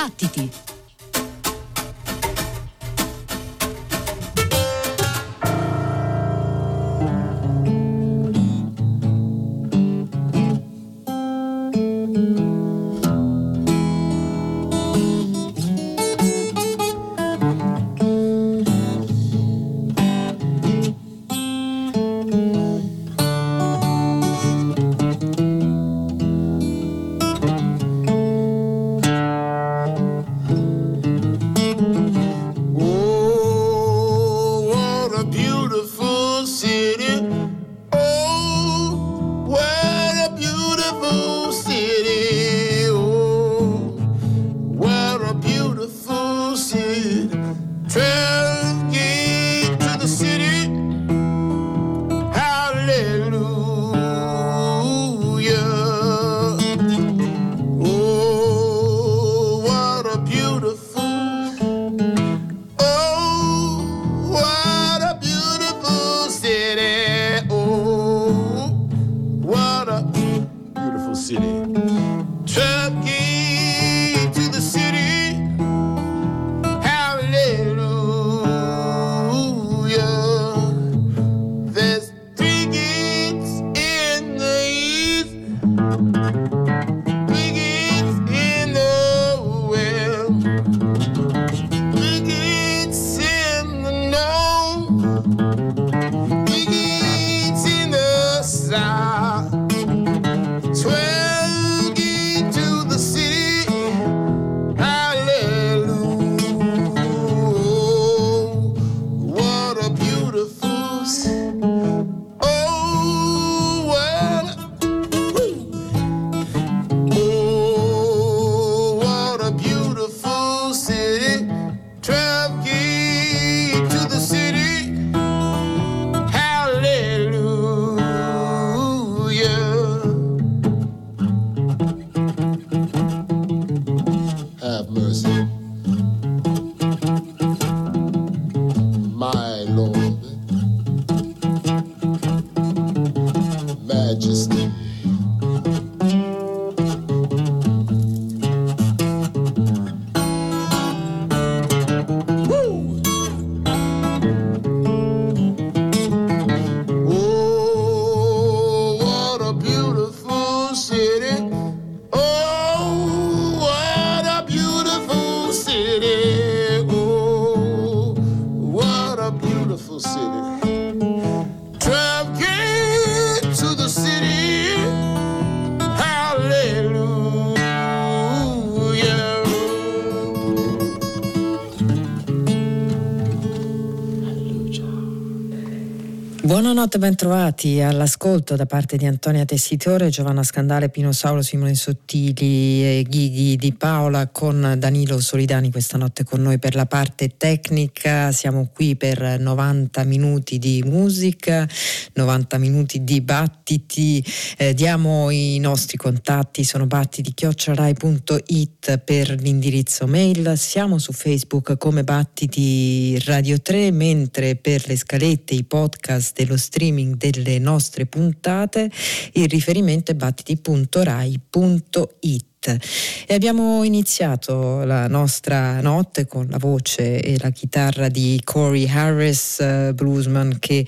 Battiti! Buonanotte, bentrovati all'ascolto da parte di Antonia Tessitore, Giovanna Scandale, Pino Saulo, Simone Sottili e Ghighi di Paola con Danilo Solidani questa notte con noi per la parte tecnica. Siamo qui per 90 minuti di musica, 90 minuti di battiti. Eh, diamo i nostri contatti, sono battiti per l'indirizzo mail. Siamo su Facebook come Battiti Radio 3, mentre per le scalette, i podcast dello streaming delle nostre puntate, il riferimento è battiti.rai.it e abbiamo iniziato la nostra notte con la voce e la chitarra di Corey Harris, uh, bluesman che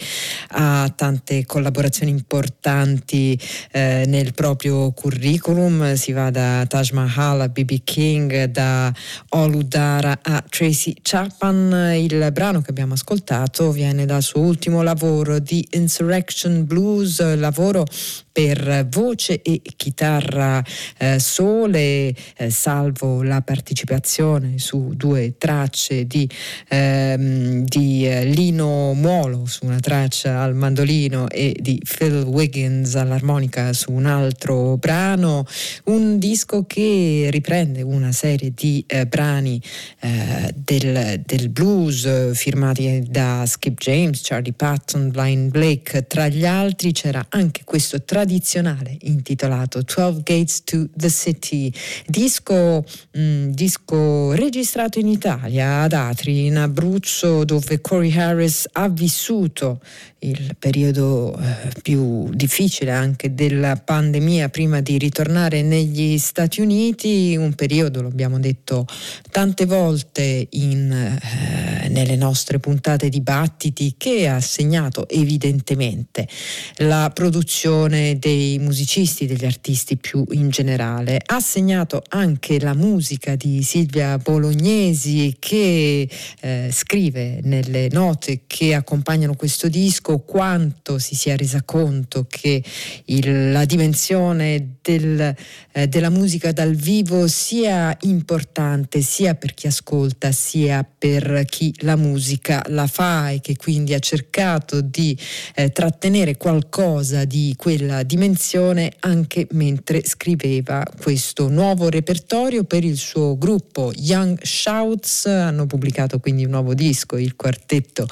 ha tante collaborazioni importanti eh, nel proprio curriculum, si va da Taj Mahal a B.B. King, da Oludara a Tracy Chapman. Il brano che abbiamo ascoltato viene dal suo ultimo lavoro di Insurrection Blues, lavoro per voce e chitarra eh, sole, eh, salvo la partecipazione su due tracce di, ehm, di eh, Lino Muolo su una traccia al mandolino e di Phil Wiggins all'armonica su un altro brano, un disco che riprende una serie di eh, brani eh, del, del, blues firmati da Skip James, Charlie Patton, Blind Blake, tra gli altri. C'era anche questo tra tradizionale intitolato 12 Gates to the City, disco, mh, mm, disco registrato in Italia ad Atri, in Abruzzo, dove Corey Harris ha vissuto il periodo eh, più difficile anche della pandemia prima di ritornare negli Stati Uniti, un periodo, lo abbiamo detto tante volte in, eh, nelle nostre puntate dibattiti, che ha segnato evidentemente la produzione dei musicisti, degli artisti più in generale. Ha segnato anche la musica di Silvia Bolognesi che eh, scrive nelle note che accompagnano questo disco quanto si sia resa conto che il, la dimensione del, eh, della musica dal vivo sia importante sia per chi ascolta sia per chi la musica la fa e che quindi ha cercato di eh, trattenere qualcosa di quella dimensione anche mentre scriveva questo nuovo repertorio per il suo gruppo Young Shouts. Hanno pubblicato quindi un nuovo disco il quartetto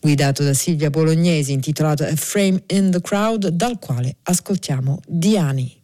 guidato da Silvia Bolognesi intitolato A Frame in the Crowd dal quale ascoltiamo Diani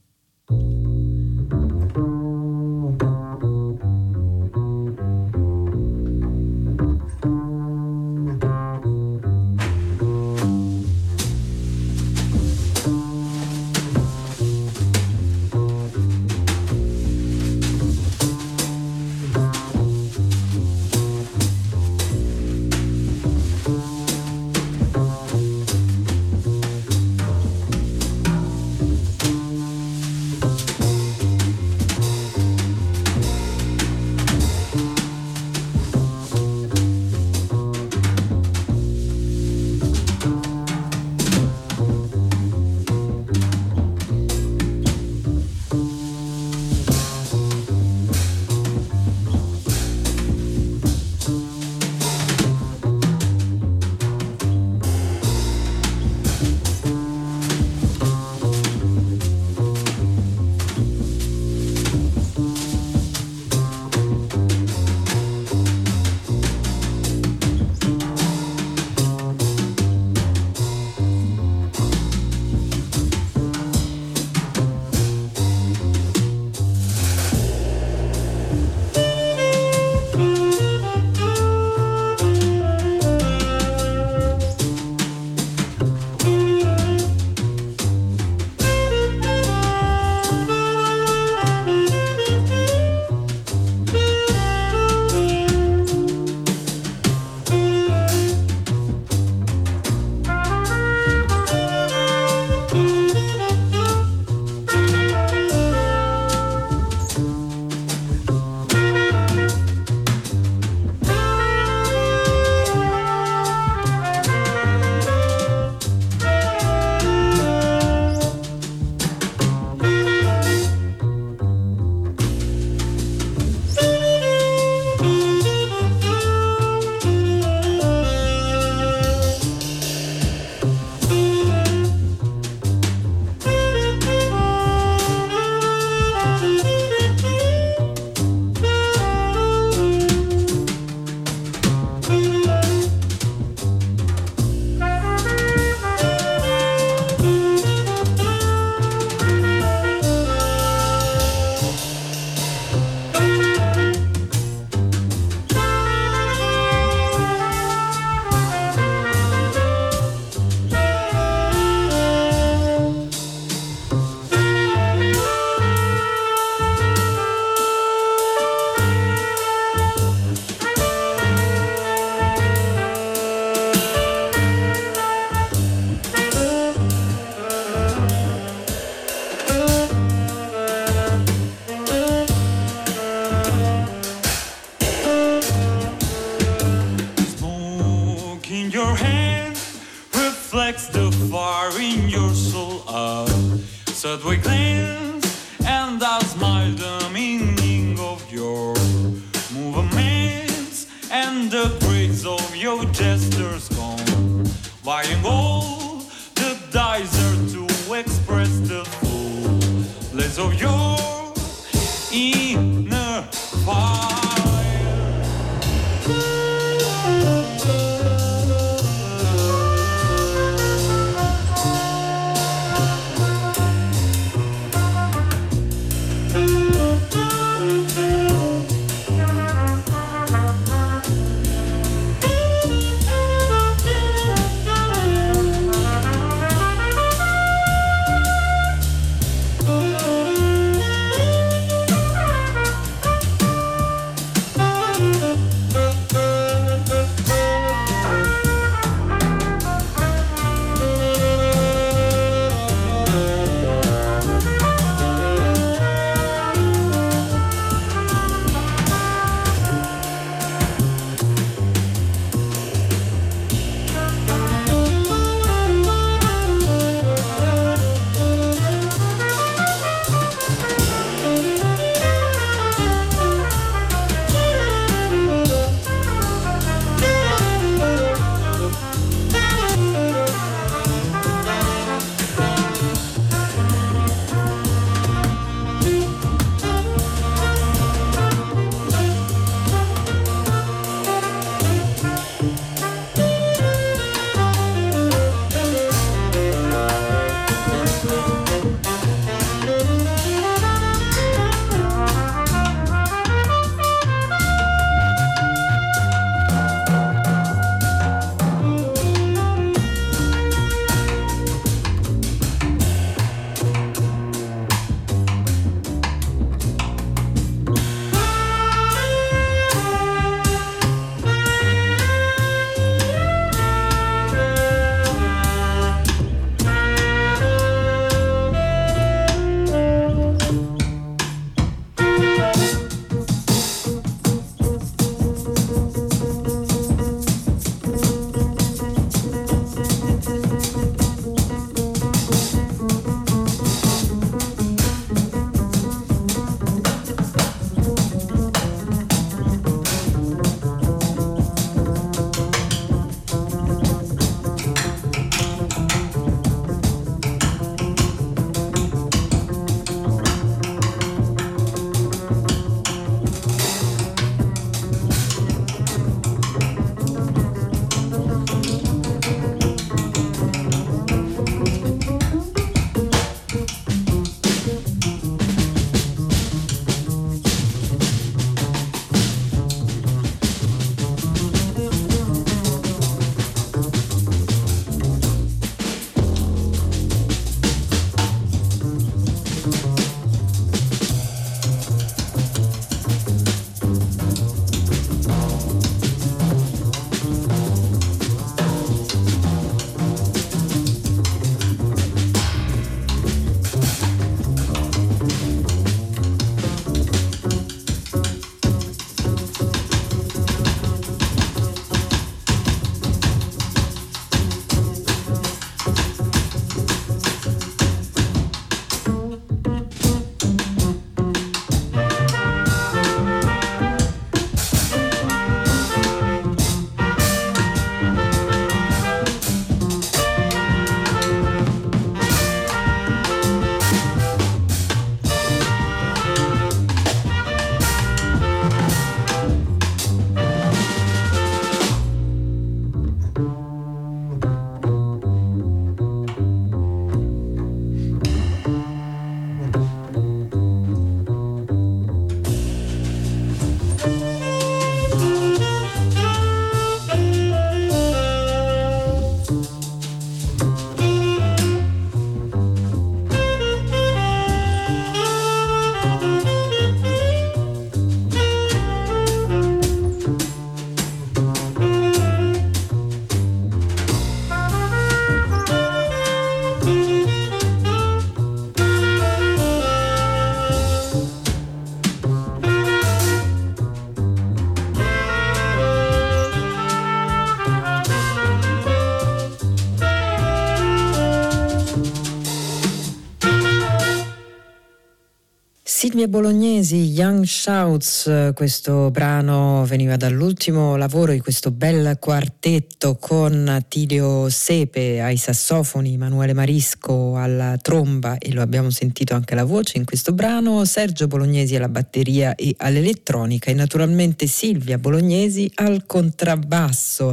Silvia Bolognesi, Young Shouts, questo brano veniva dall'ultimo lavoro di questo bel quartetto con Attilio Sepe ai sassofoni, Emanuele Marisco alla tromba e lo abbiamo sentito anche la voce in questo brano, Sergio Bolognesi alla batteria e all'elettronica e naturalmente Silvia Bolognesi al contrabbasso.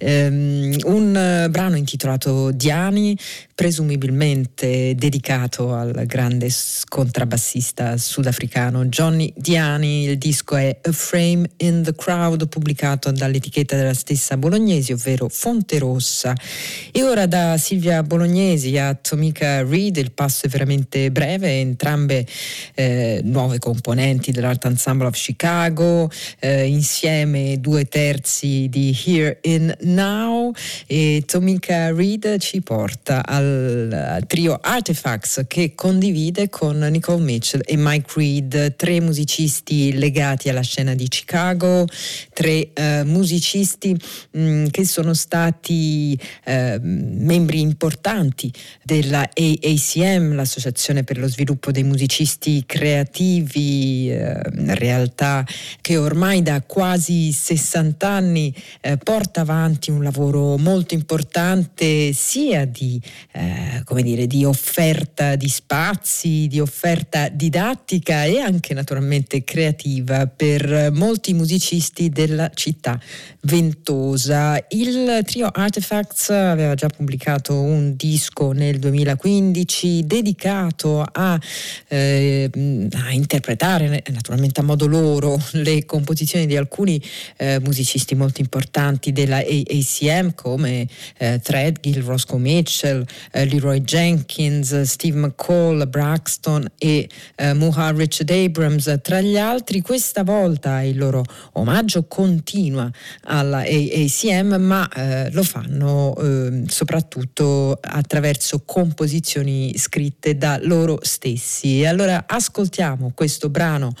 Um, un brano intitolato Diani, presumibilmente dedicato al grande contrabbassista sudafricano Johnny Diani. Il disco è A Frame in the Crowd, pubblicato dall'etichetta della stessa Bolognesi, ovvero Fonte Rossa. E ora da Silvia Bolognesi a Tomica Reed il passo è veramente breve, entrambe eh, nuove componenti dell'Art Ensemble of Chicago, eh, insieme due terzi di Here in Now e Tomica Reed ci porta al trio Artifacts che condivide con Nicole Mitchell e Mike Reed, tre musicisti legati alla scena di Chicago, tre eh, musicisti mh, mm, che sono stati eh, membri importanti della AACM, l'Associazione per lo sviluppo dei musicisti creativi, eh, realtà che ormai da quasi 60 anni eh, porta avanti un lavoro molto importante sia di, eh, dire, di offerta di spazi, di offerta didattica, e anche naturalmente creativa per molti musicisti della città ventosa. Il trio Artifacts aveva già pubblicato un disco nel 2015 dedicato a, eh, a interpretare naturalmente a modo loro le composizioni di alcuni eh, musicisti molto importanti della ACM come eh, Threadgill, Roscoe Mitchell, eh, Leroy Jenkins, Steve McCall, Braxton e eh, Muha Richard Abrams, tra gli altri. Questa volta il loro omaggio continua alla ACM, ma eh, lo fanno eh, soprattutto attraverso composizioni scritte da loro stessi. E allora ascoltiamo questo brano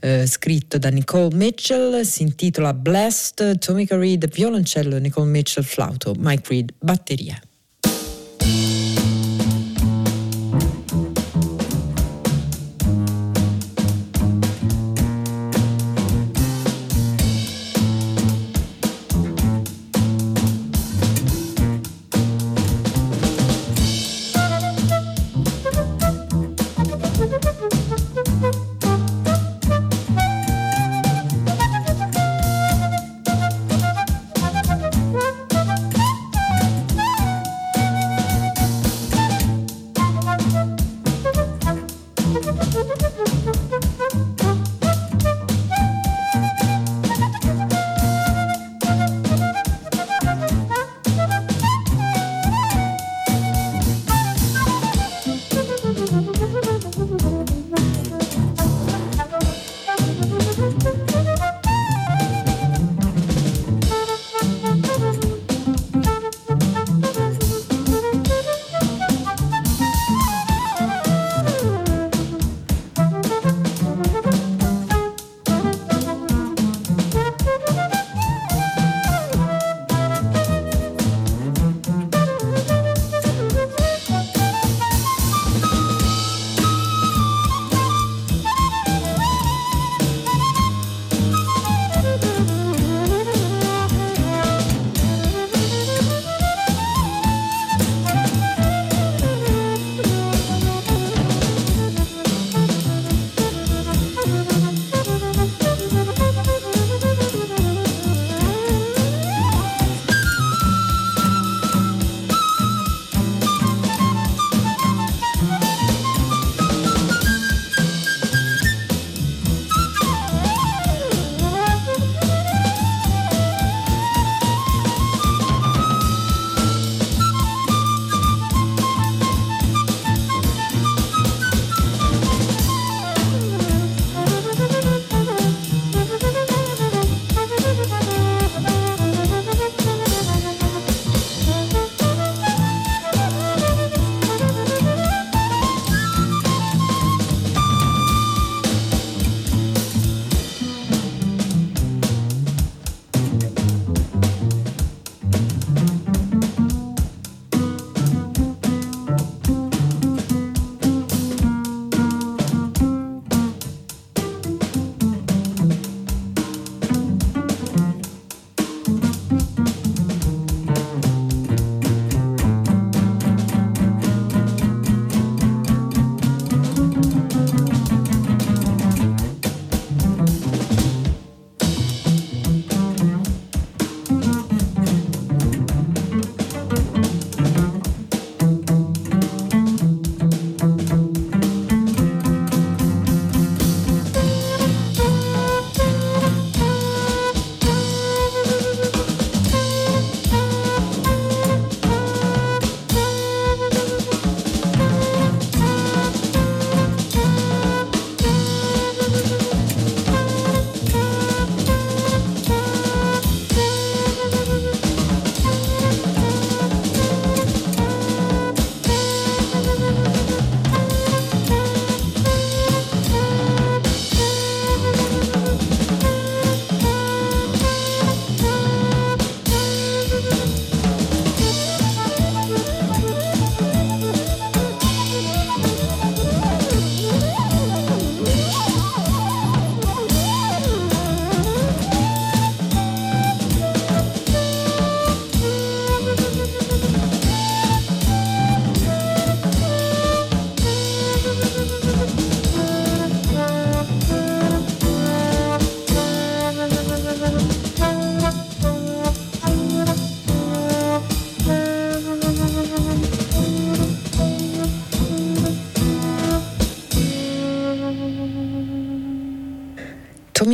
eh, scritto da Nicole Mitchell, si intitola Blessed, Tomica Reed, violoncello, Nicole Mitchell, flauto, Mike Reed, batteria.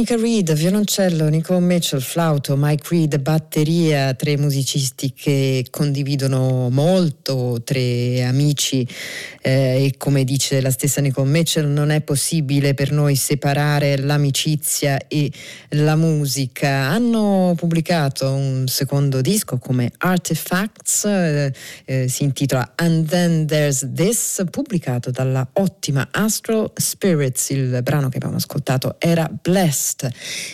Tomica Reed, violoncello, Nicole Mitchell, flauto, Mike Reed, batteria, tre musicisti che condividono molto, tre amici eh, e come dice la stessa Nicole Mitchell non è possibile per noi separare l'amicizia e la musica. Hanno pubblicato un secondo disco come Artifacts, eh, eh, si intitola And Then There's This, pubblicato dalla ottima Astral Spirits. Il brano che abbiamo ascoltato era Blessed.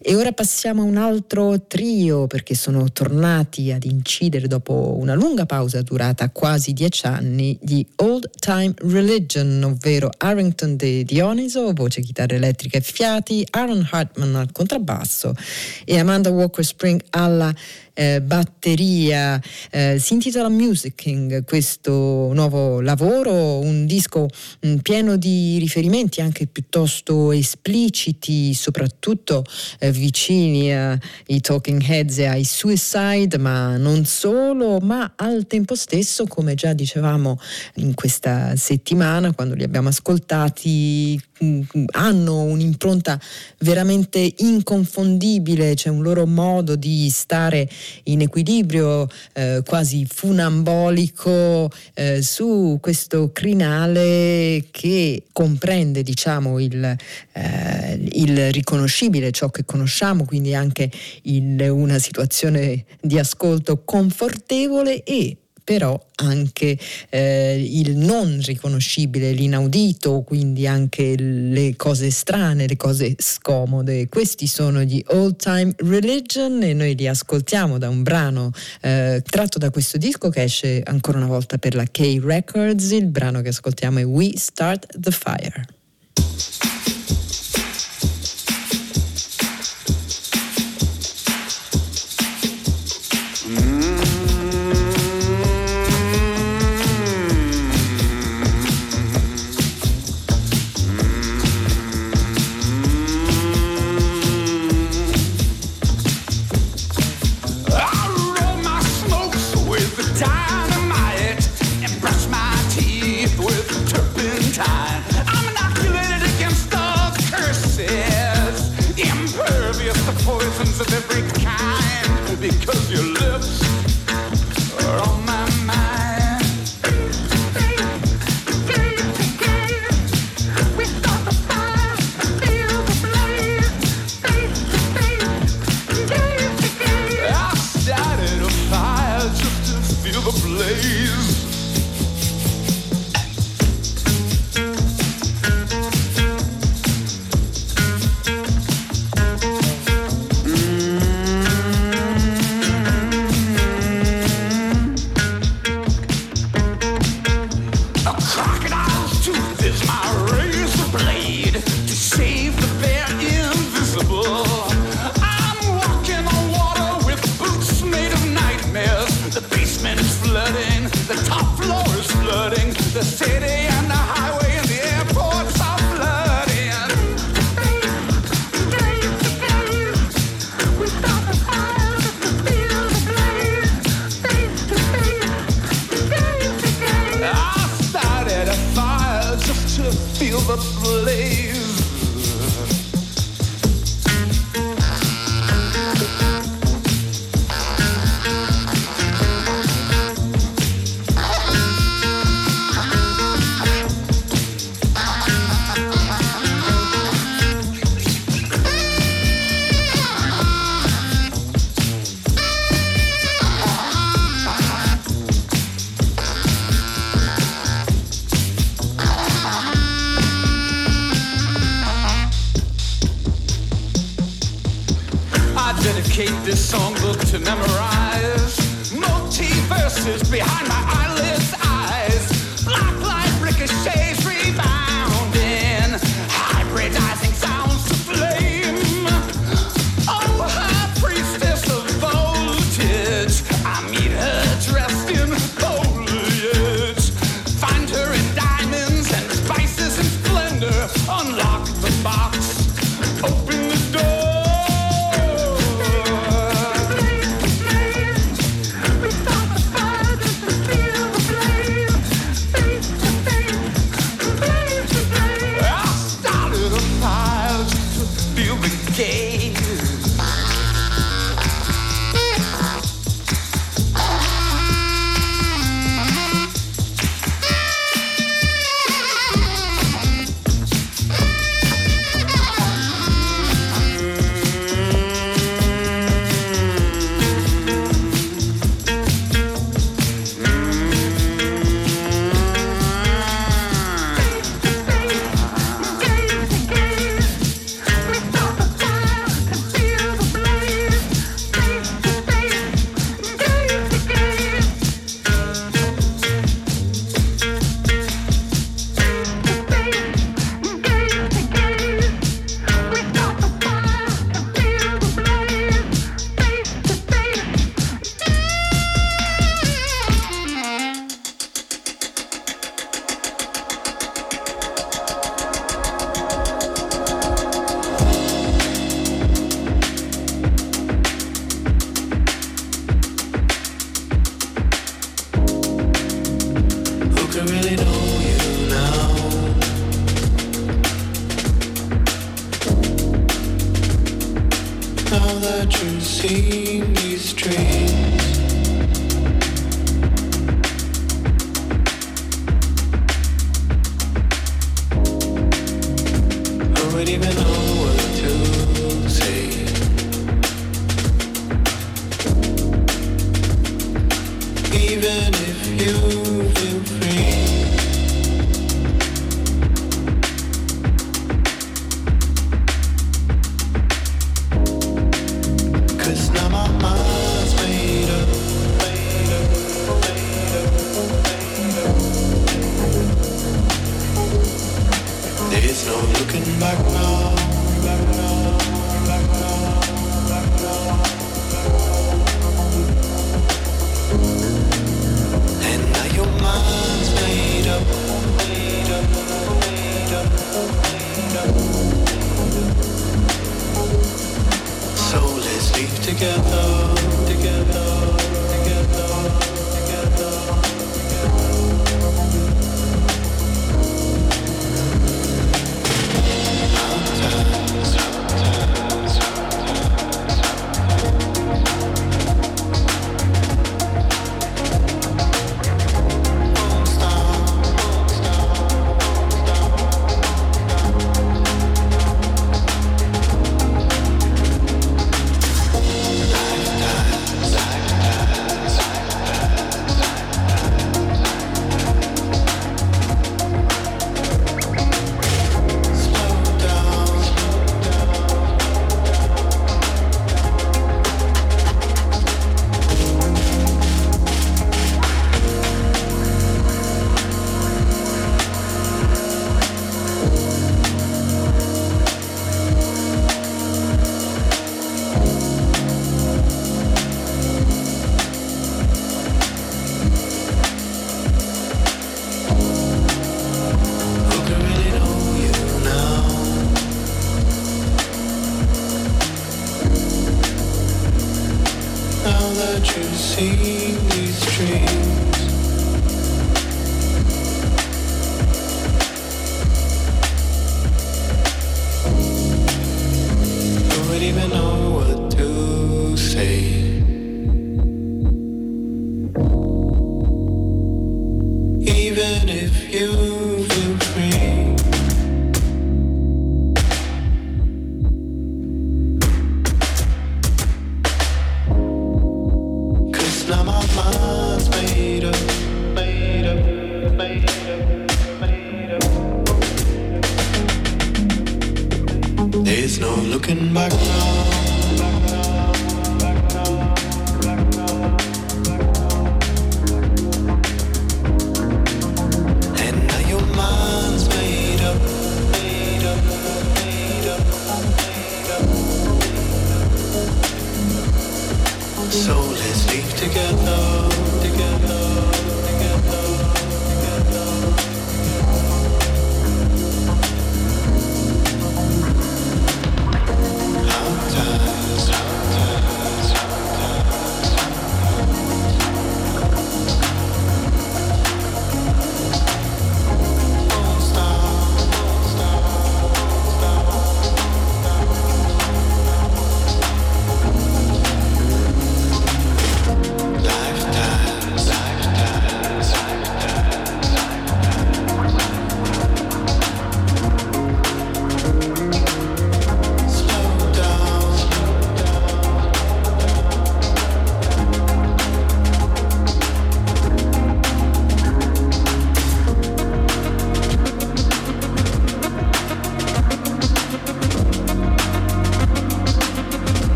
E ora passiamo a un altro trio perché sono tornati ad incidere dopo una lunga pausa durata quasi dieci anni gli Old Time Religion, ovvero Harrington De Dioniso, voce chitarra elettrica e fiati, Aaron Hartman al contrabbasso e Amanda Walker Spring alla eh, batteria. Eh, si intitola Music questo nuovo lavoro, un disco mh, mm, pieno di riferimenti anche piuttosto espliciti, soprattutto eh, vicini ai Talking Heads e ai Suicide, ma non solo, ma al tempo stesso, come già dicevamo in questa settimana, quando li abbiamo ascoltati, hanno un'impronta veramente inconfondibile, c'è un loro modo di stare in equilibrio eh, quasi funambolico eh, su questo crinale che comprende diciamo il, eh, il riconoscibile, ciò che conosciamo, quindi anche in una situazione di ascolto confortevole e però anche eh, il non riconoscibile, l'inaudito, quindi anche le cose strane, le cose scomode. Questi sono gli Old Time Religion e noi li ascoltiamo da un brano eh, tratto da questo disco che esce ancora una volta per la K Records. Il brano che ascoltiamo è We Start the Fire.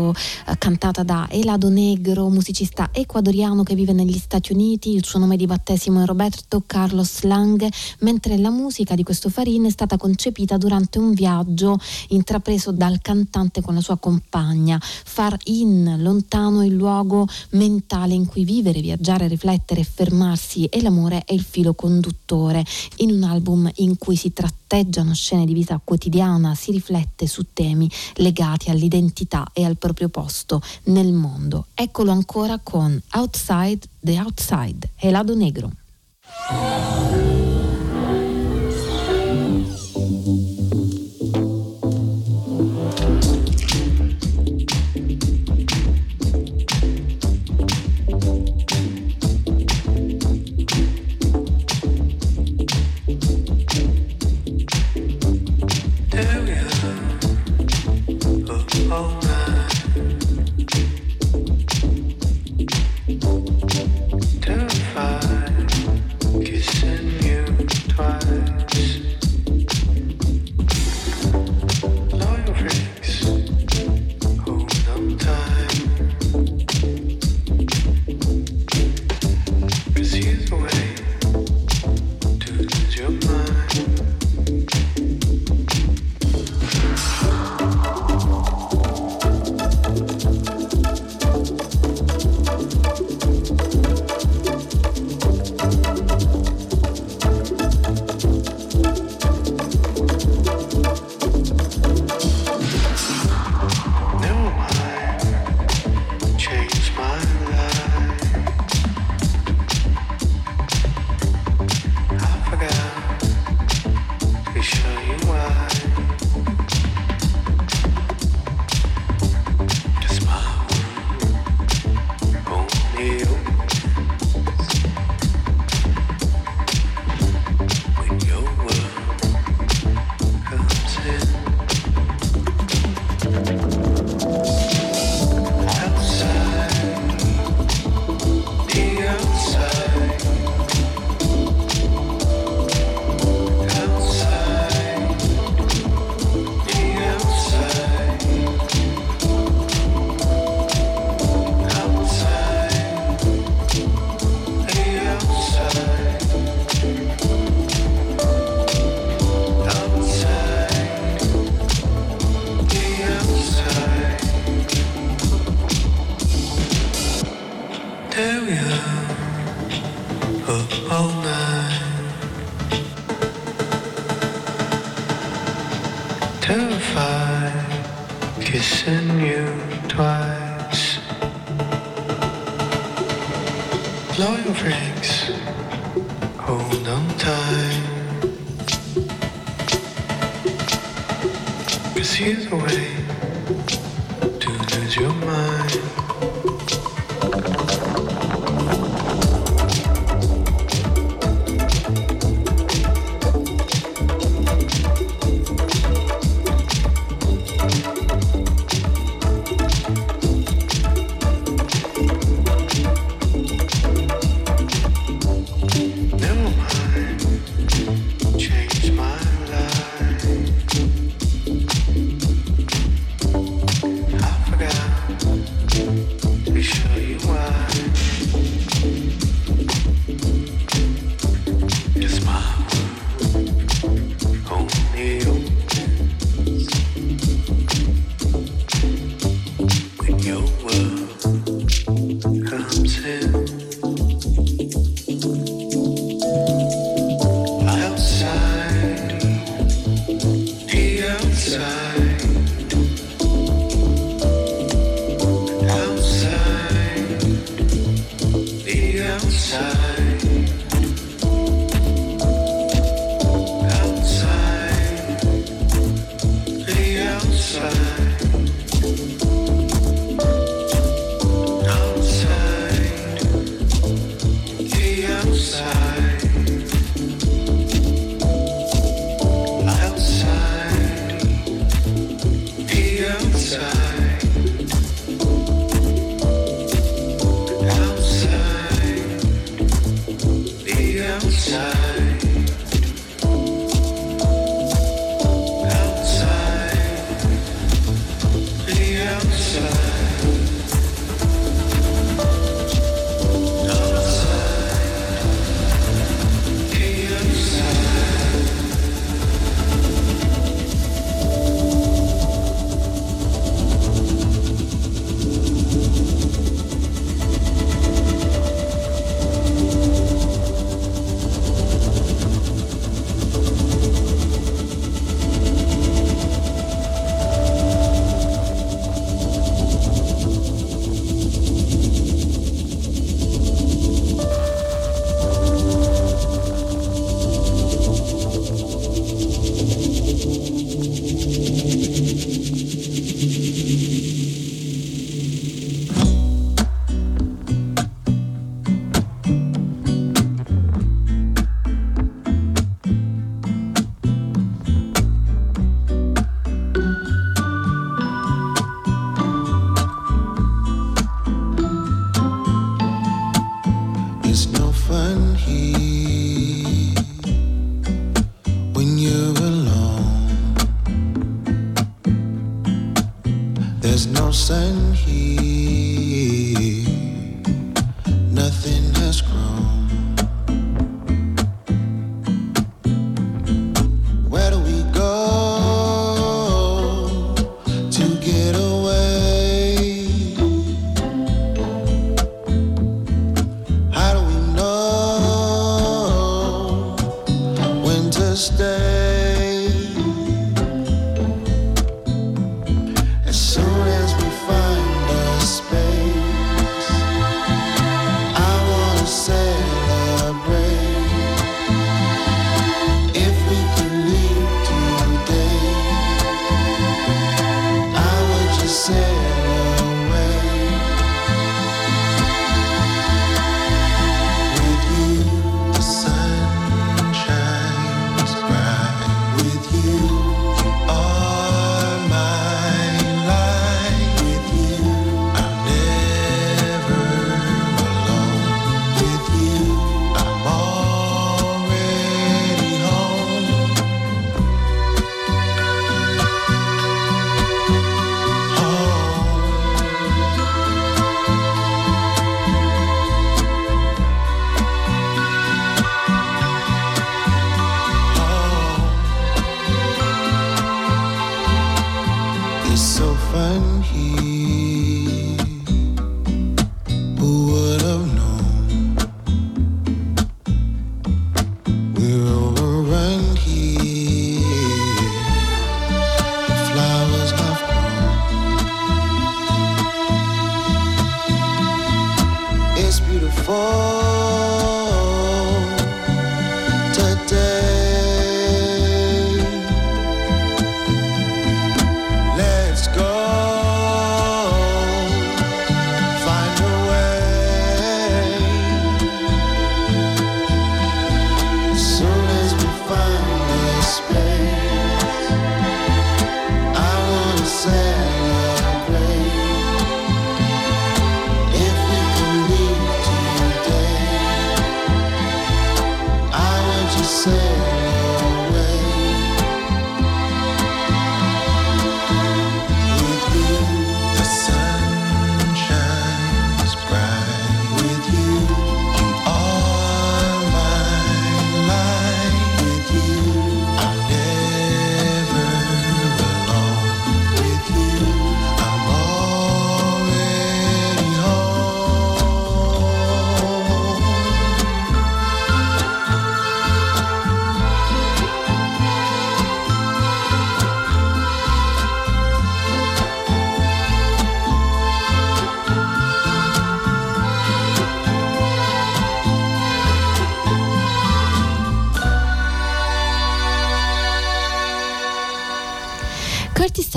Ascoltato, eh, cantata da Elado Negro, musicista ecuadoriano che vive negli Stati Uniti. Il suo nome di battesimo è Roberto Carlos Lang, mentre la musica di questo Farin è stata concepita durante un viaggio intrapreso dal cantante con la sua compagna. Far in, lontano il luogo mentale in cui vivere, viaggiare, riflettere, fermarsi e l'amore è il filo conduttore. In un album in cui si tratteggiano scene di vita quotidiana, si riflette su temi legati all'identità e al proprio posto nel mondo. Eccolo ancora con Outside the Outside, Elado Negro.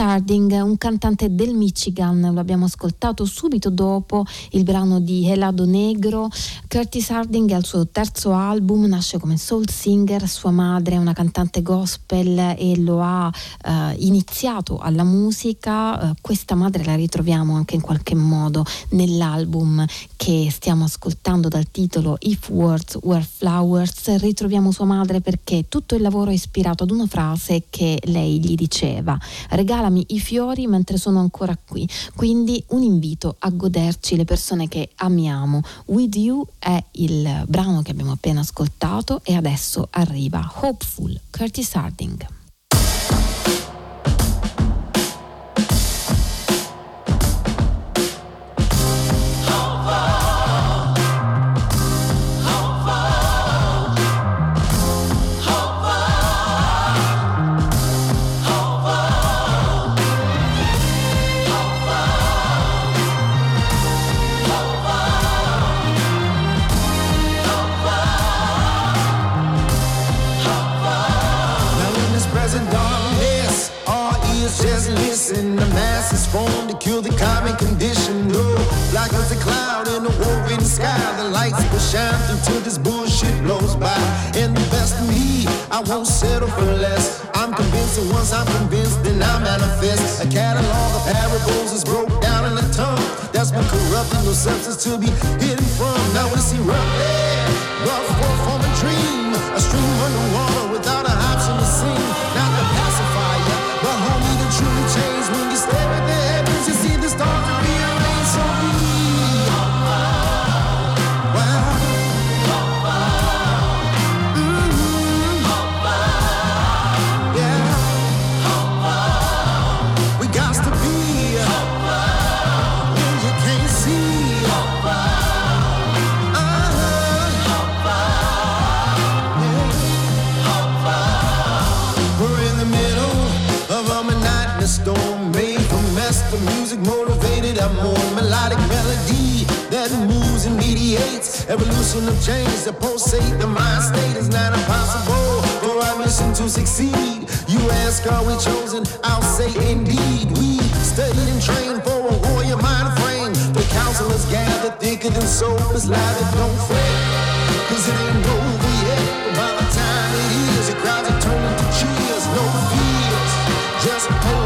Harding, un cantante del Michigan, lo abbiamo ascoltato subito dopo il brano di Helado Negro. Curtis Harding è al suo terzo album, nasce come soul singer, sua madre è una cantante gospel e lo ha eh, iniziato alla musica. Eh, questa madre la ritroviamo anche in qualche modo nell'album che stiamo ascoltando dal titolo If Words Were Flowers. Ritroviamo sua madre perché tutto il lavoro è ispirato ad una frase che lei gli diceva: Regalami i fiori mentre sono ancora qui. Quindi un invito a goderci le persone che amiamo. With You è il brano che abbiamo appena ascoltato e adesso arriva Hopeful Curtis Harding. Catalog of parables is broke down in the tongue. that's been corrupted, no substance to be hidden from. Now we see mediates evolution of change that pulsate. The mind state is not impossible for our mission to succeed. You ask, are we chosen? I'll say indeed. We studied and trained for a warrior mind frame. The counselors gather thicker than soap is and don't fret. Cause it ain't over yet. By the time it is, the crowds are turning to cheers. No fears. Just hold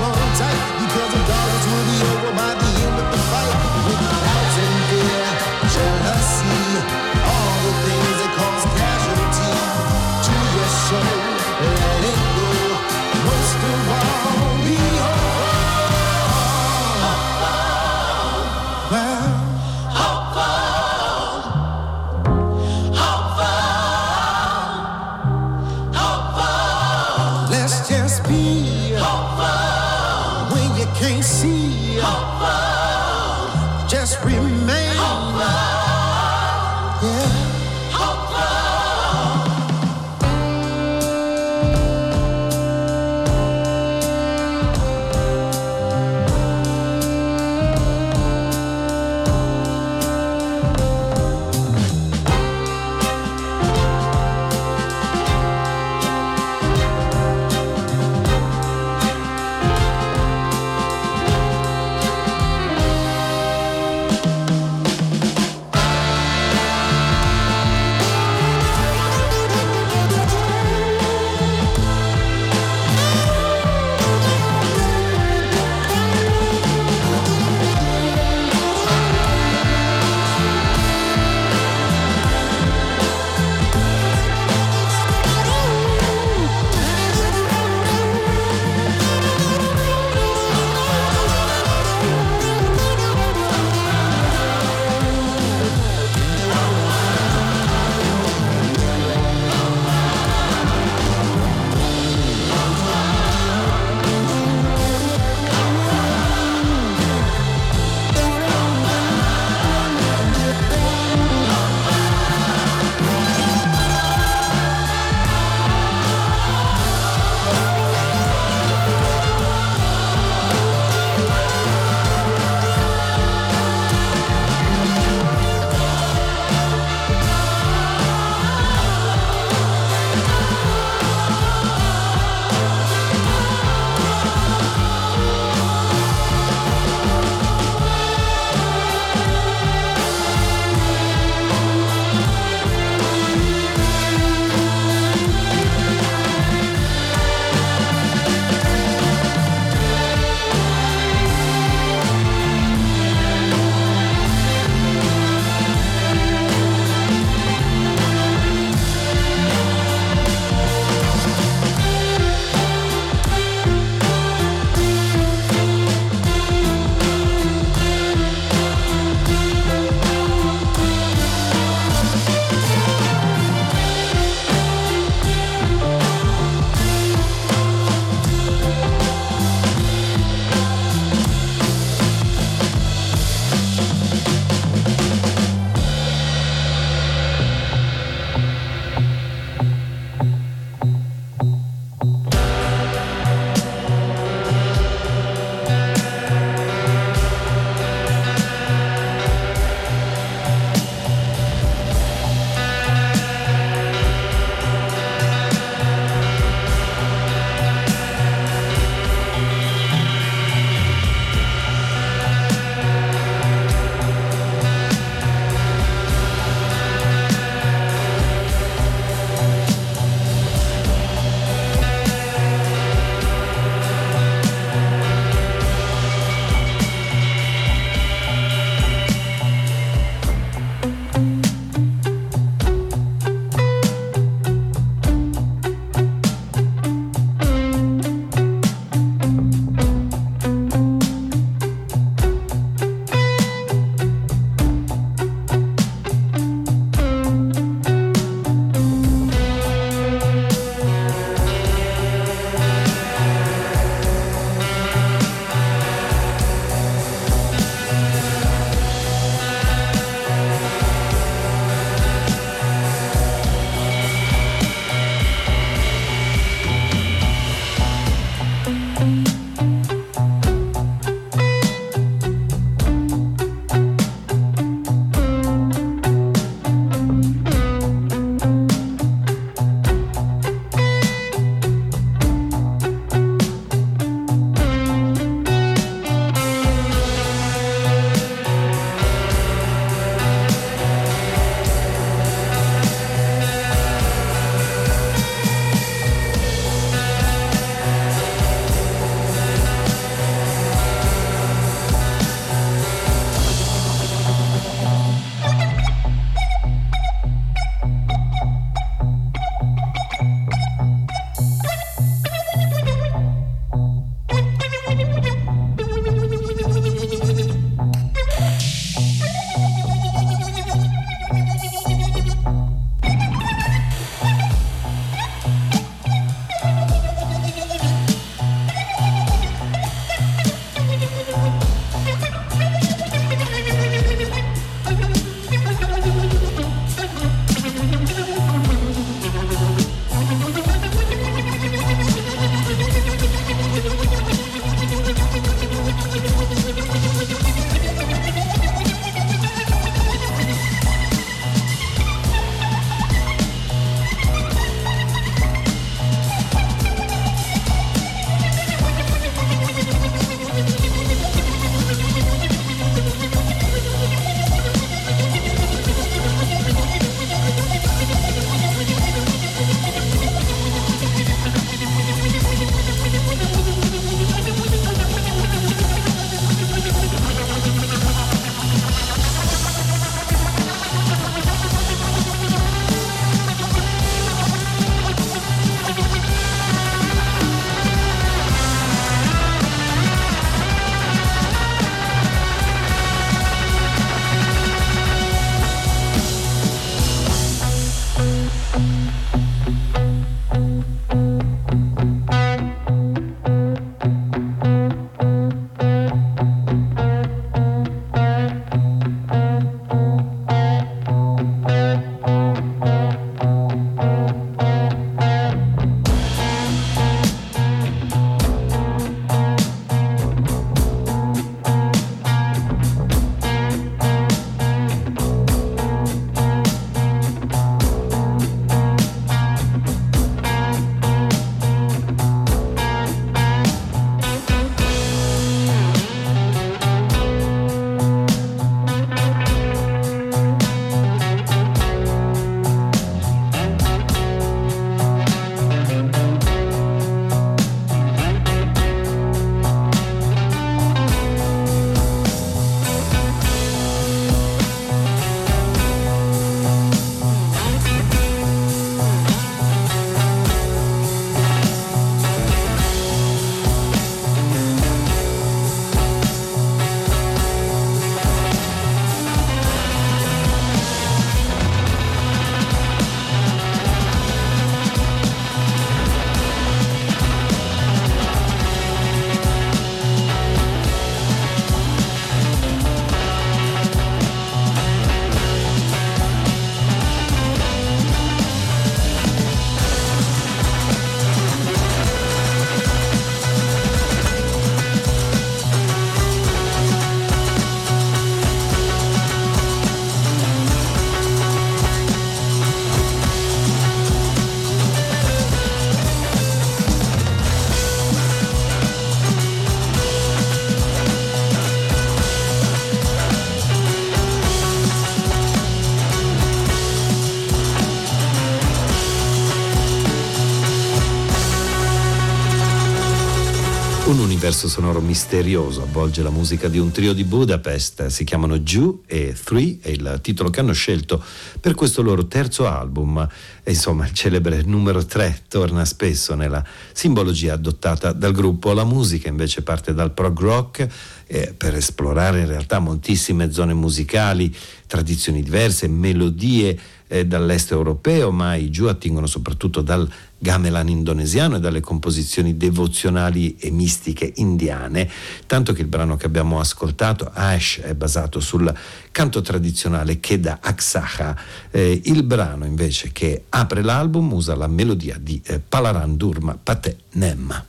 universo sonoro misterioso avvolge la musica di un trio di Budapest, si chiamano Jew e Three, è il titolo che hanno scelto per questo loro terzo album. E insomma, il celebre numero 3 torna spesso nella simbologia adottata dal gruppo. La musica invece parte dal prog rock eh, per esplorare in realtà moltissime zone musicali, tradizioni diverse, melodie eh, dall'est europeo, ma i Jew attingono soprattutto dal gamelan indonesiano e dalle composizioni devozionali e mistiche indiane, tanto che il brano che abbiamo ascoltato, Ash, è basato sul canto tradizionale Keda Aksaha. Eh, il brano invece che apre l'album usa la melodia di eh, Palaran Durma Pate Nemma.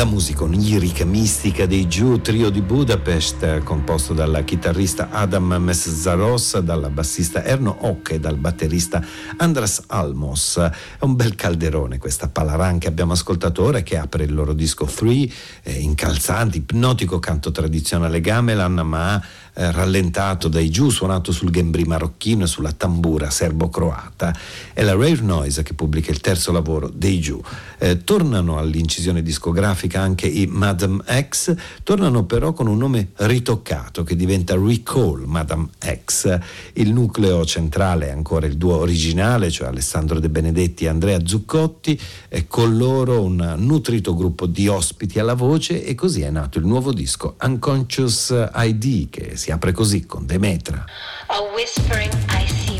La musica onirica, mistica dei Giù, trio di Budapest, composto dal chitarrista Adam Meszaros, dalla bassista Erno Ock e dal batterista Andras Almos. È un bel calderone questa palaran che abbiamo ascoltato ora che apre il loro disco Three, eh, incalzante, ipnotico canto tradizionale gamelan, ma eh, rallentato dai giù, suonato sul gembri marocchino e sulla tambura serbo-croata. È la Rare Noise che pubblica il terzo lavoro dei giù. Eh, tornano all'incisione discografica anche i Madame X, tornano però con un nome ritoccato che diventa Recall Madame X. Il nucleo centrale è ancora il duo originale, cioè Alessandro De Benedetti e Andrea Zuccotti, e con loro un nutrito gruppo di ospiti alla voce e così è nato il nuovo disco Unconscious ID che si apre così con Demetra. A whispering icy breath.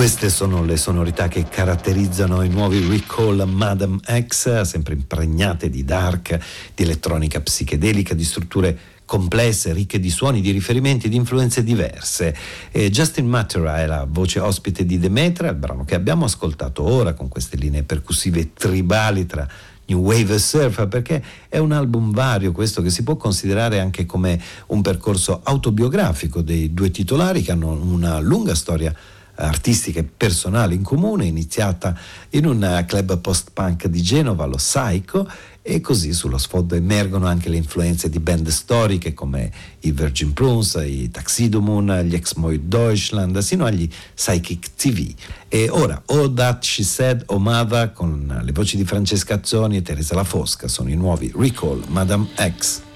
Queste sono le sonorità che caratterizzano i nuovi Recall Madame X, sempre impregnate di dark, di elettronica psichedelica, di strutture complesse, ricche di suoni, di riferimenti, di influenze diverse. E Justin Matera è la voce ospite di Demetra, il brano che abbiamo ascoltato ora con queste linee percussive tribali tra New Wave e Surf, perché è un album vario questo che si può considerare anche come un percorso autobiografico dei due titolari che hanno una lunga storia artistiche personali in comune, iniziata in un club post-punk di Genova, lo Psycho, e così sullo sfondo emergono anche le influenze di band storiche come i Virgin Prunes, i Taxidomun, gli Ex-Moid Deutschland, sino agli Psychic TV. E ora Oh That She Said Omava con le voci di Francesca Azzoni e Teresa La Fosca sono i nuovi Recall Madame X.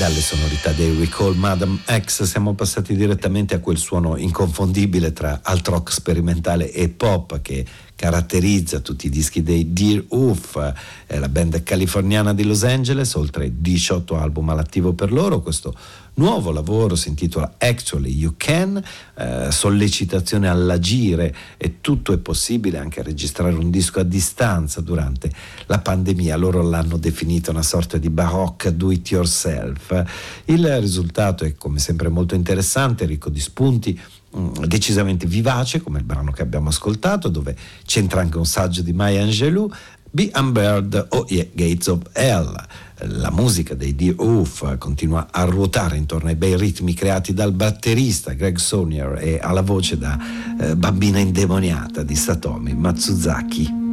dalle sonorità dei Recall. Madam X siamo passati direttamente a quel suono inconfondibile tra alt rock sperimentale e pop che caratterizza tutti i dischi dei Dear Oof, eh, la band californiana di Los Angeles, oltre 18 album all'attivo per loro, questo nuovo lavoro si intitola Actually You Can, eh, sollecitazione all'agire e tutto è possibile anche registrare un disco a distanza durante la pandemia, loro l'hanno definito una sorta di barocca do it yourself. Il risultato è come sempre molto interessante, ricco di spunti, Mm, decisamente vivace come il brano che abbiamo ascoltato dove c'entra anche un saggio di Maya Angelou Be Unbird o yeah, Gates of Hell la musica dei Dear Oof continua a ruotare intorno ai bei ritmi creati dal batterista Greg Sonier e alla voce da eh, bambina indemoniata di Satomi Matsuzaki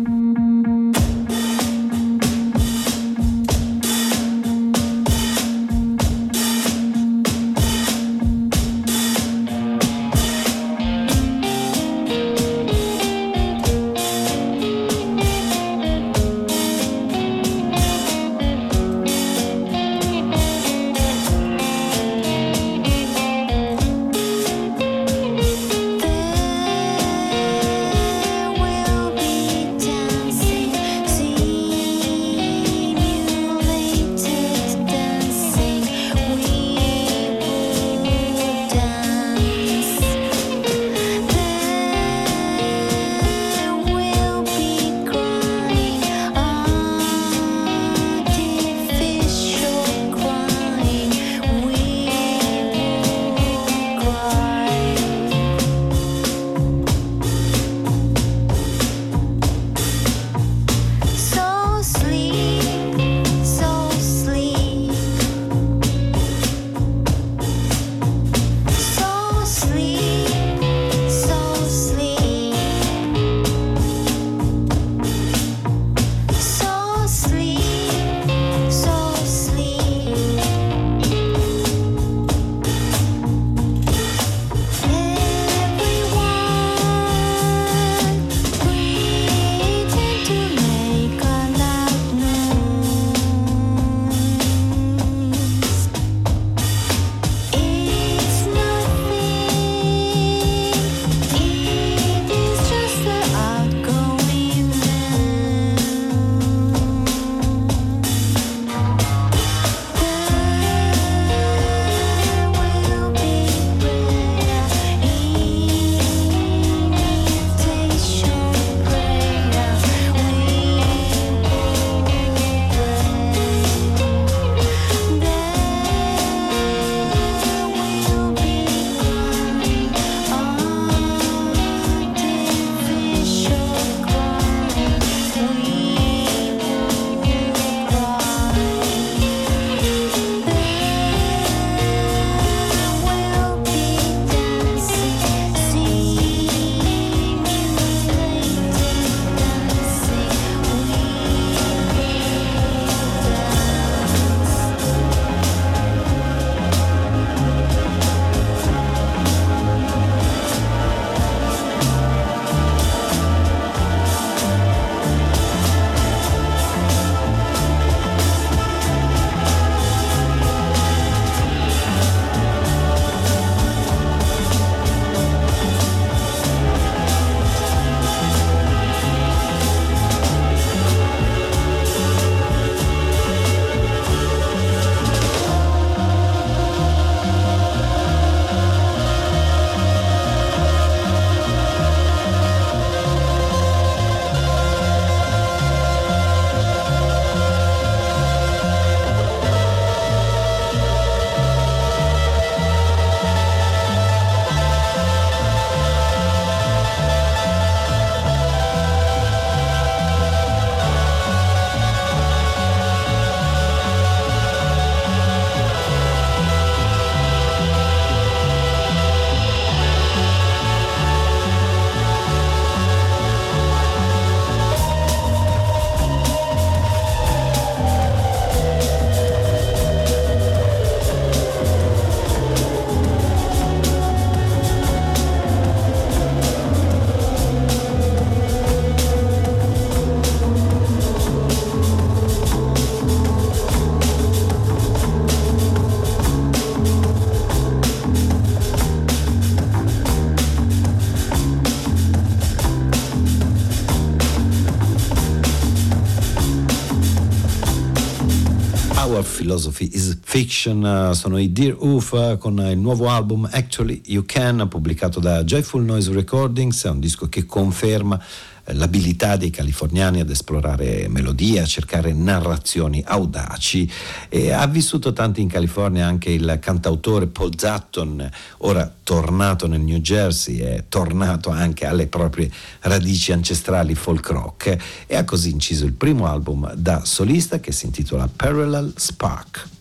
Philosophy is Fiction, sono i Dear Oof con il nuovo album Actually You Can, pubblicato da Joyful Noise Recordings, è un disco che conferma l'abilità dei californiani ad esplorare melodie, a cercare narrazioni audaci. E ha vissuto tanto in California anche il cantautore Paul Zatton, ora tornato nel New Jersey, è tornato anche alle proprie radici ancestrali folk rock e ha così inciso il primo album da solista che si intitola Parallel Spark.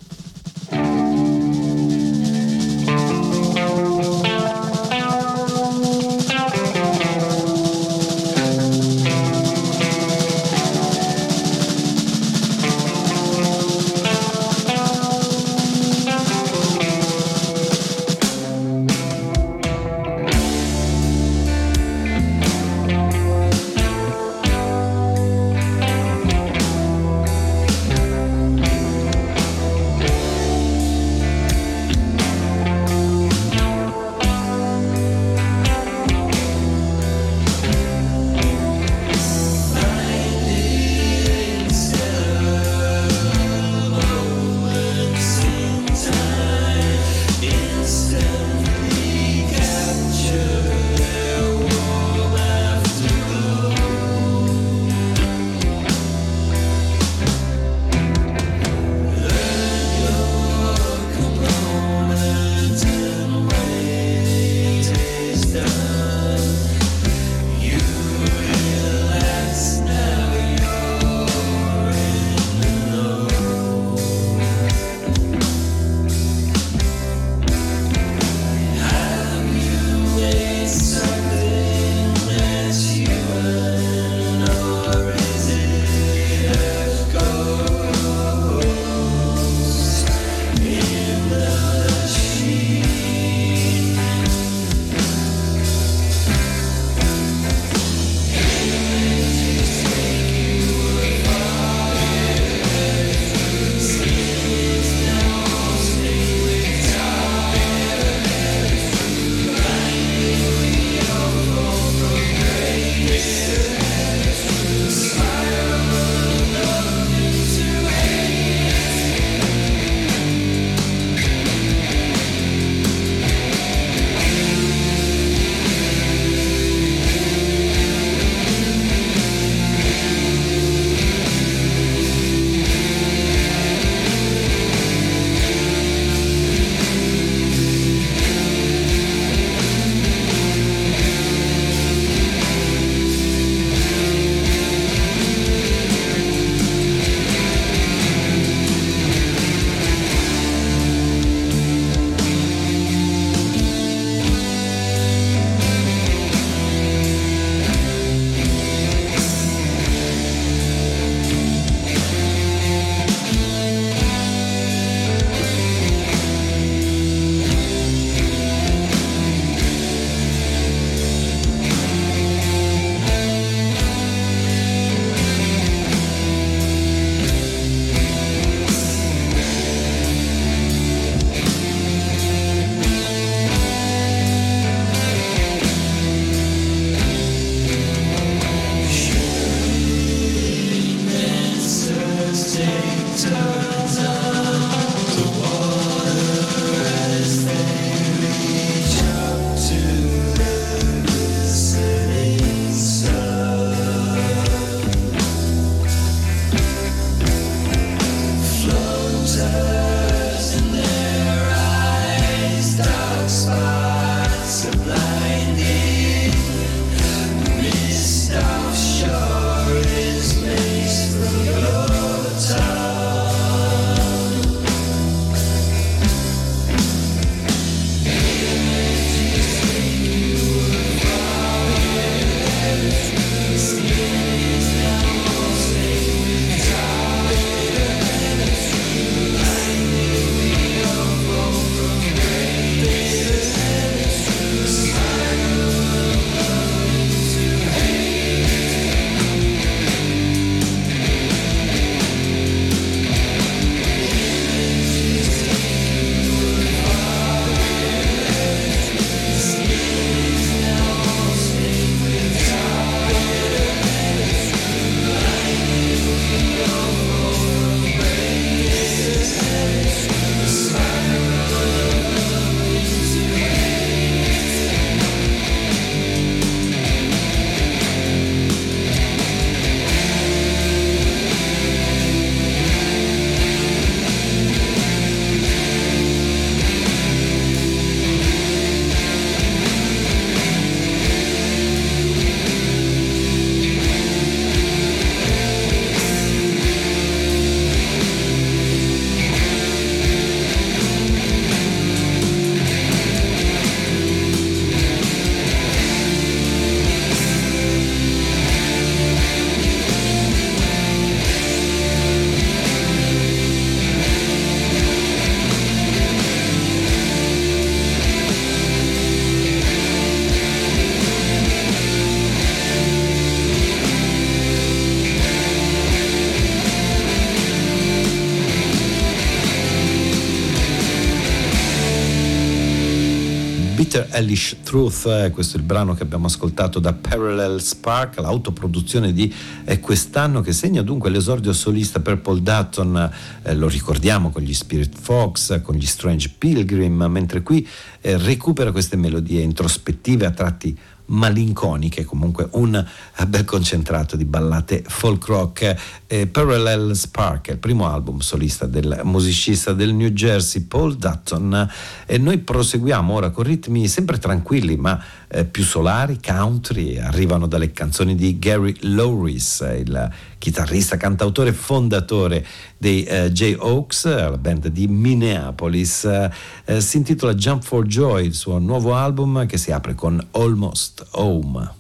Hellish Truth, eh, questo è il brano che abbiamo ascoltato da Parallel Spark, l'autoproduzione di eh, quest'anno che segna dunque l'esordio solista per Paul Dutton, eh, lo ricordiamo con gli Spirit Fox, con gli Strange Pilgrim, mentre qui eh, recupera queste melodie introspettive a tratti malinconiche, comunque un eh, bel concentrato di ballate folk rock. Eh, Parallel Spark, il primo album solista del musicista del New Jersey Paul Dutton e noi proseguiamo ora con ritmi sempre tranquilli ma eh, più solari, country, arrivano dalle canzoni di Gary Lowris, il chitarrista, cantautore fondatore dei eh, J-Oaks, la band di Minneapolis. Eh, si intitola Jump for Joy, il suo nuovo album che si apre con Almost Home.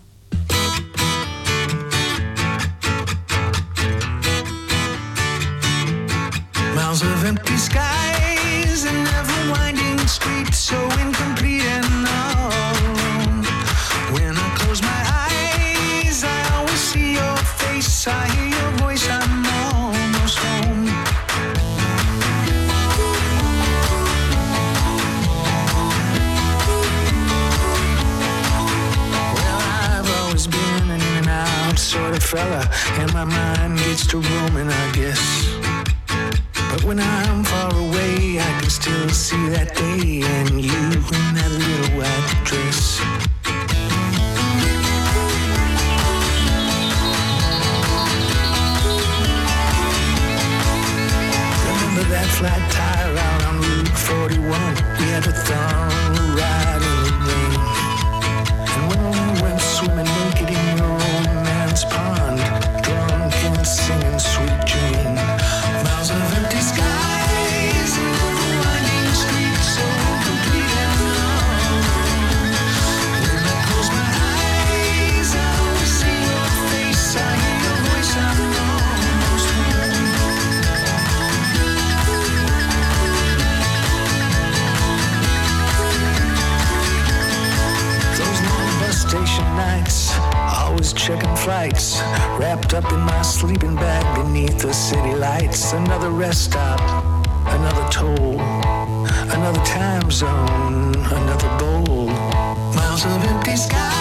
Miles of empty skies fella, and my mind gets to roaming, I guess. But when I'm far away, I can still see that day and you in that little white dress. Remember that flat tire out on Route 41? We had a thorn ride in the rain. And when we went swimming naked checking flights, wrapped up in my sleeping bag beneath the city lights. Another rest stop, another toll, another time zone, another bowl. Miles of empty skies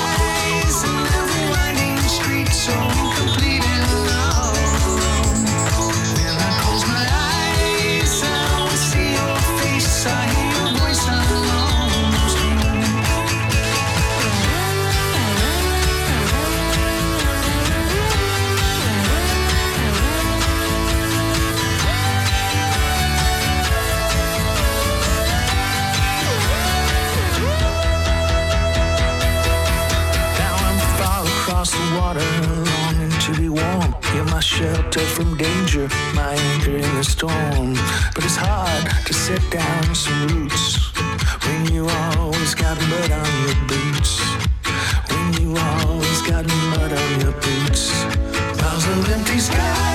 shelter from danger, my anchor in the storm. But it's hard to set down some roots when you always got mud on your boots. When you always got mud on your boots. Miles of empty skies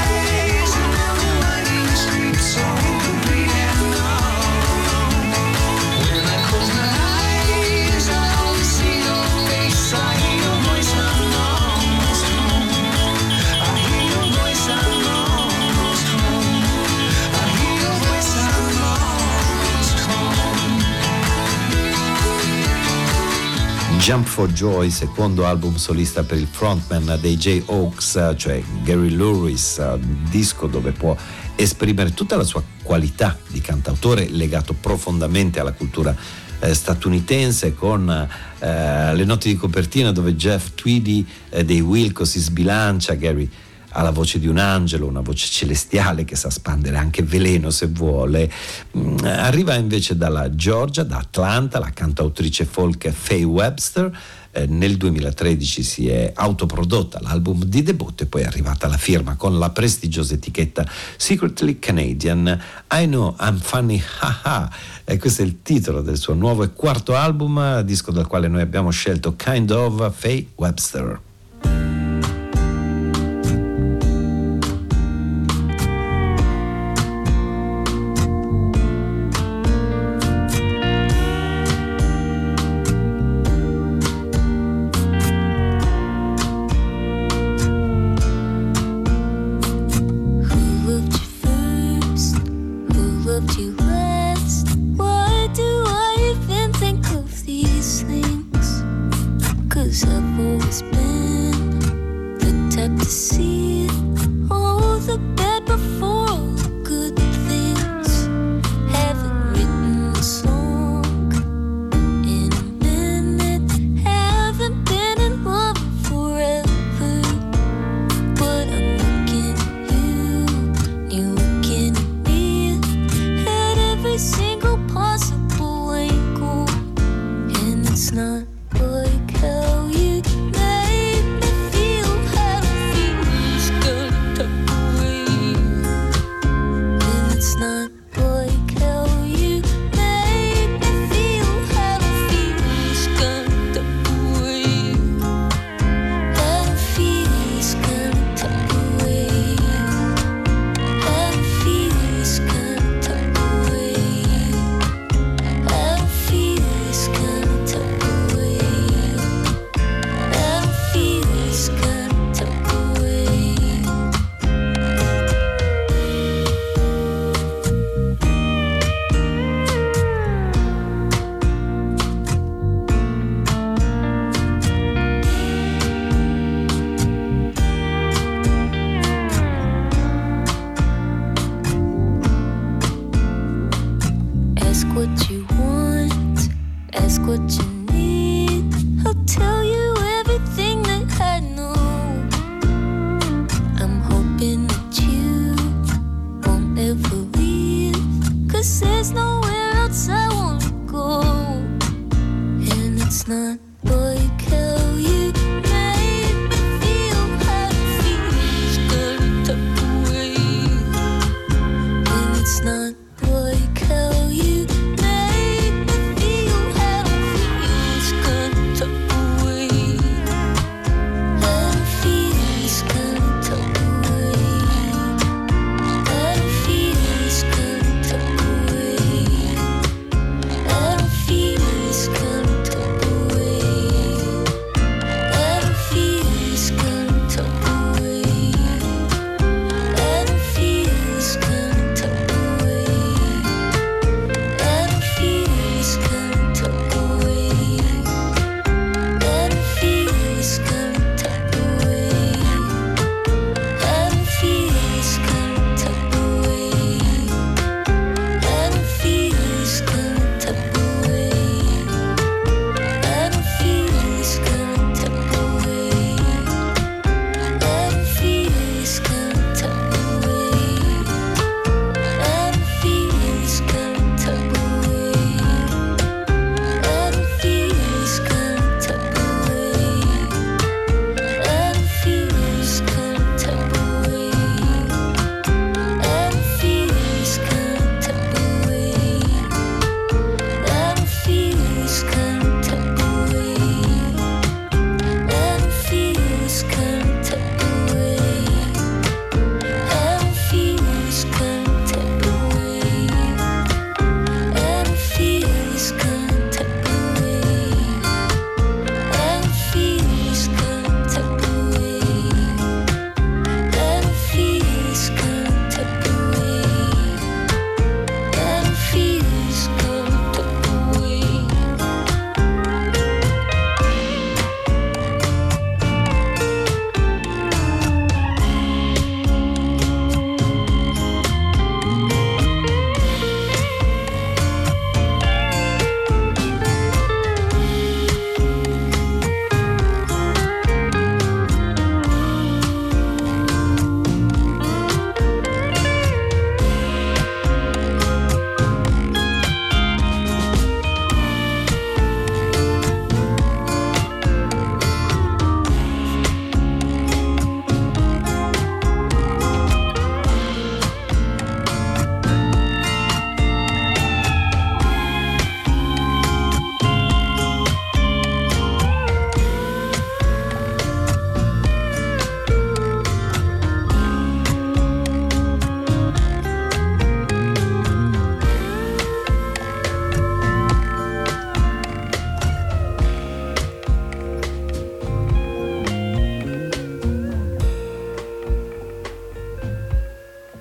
Jump for Joy, secondo album solista per il frontman dei J-Oaks, cioè Gary Lewis, un disco dove può esprimere tutta la sua qualità di cantautore legato profondamente alla cultura eh, statunitense con eh, le note di copertina dove Jeff Tweedy eh, dei Wilco si sbilancia, Gary ha la voce di un angelo, una voce celestiale che sa spandere anche veleno se vuole. Mm, Arriva invece dalla Georgia, da Atlanta, la cantautrice folk Faye Webster. Eh, nel 2013 si è autoprodotta l'album di debutto e poi è arrivata la firma con la prestigiosa etichetta Secretly Canadian I Know I'm Funny Haha e questo è il titolo del suo nuovo e quarto album, disco dal quale noi abbiamo scelto Kind of Faye Webster.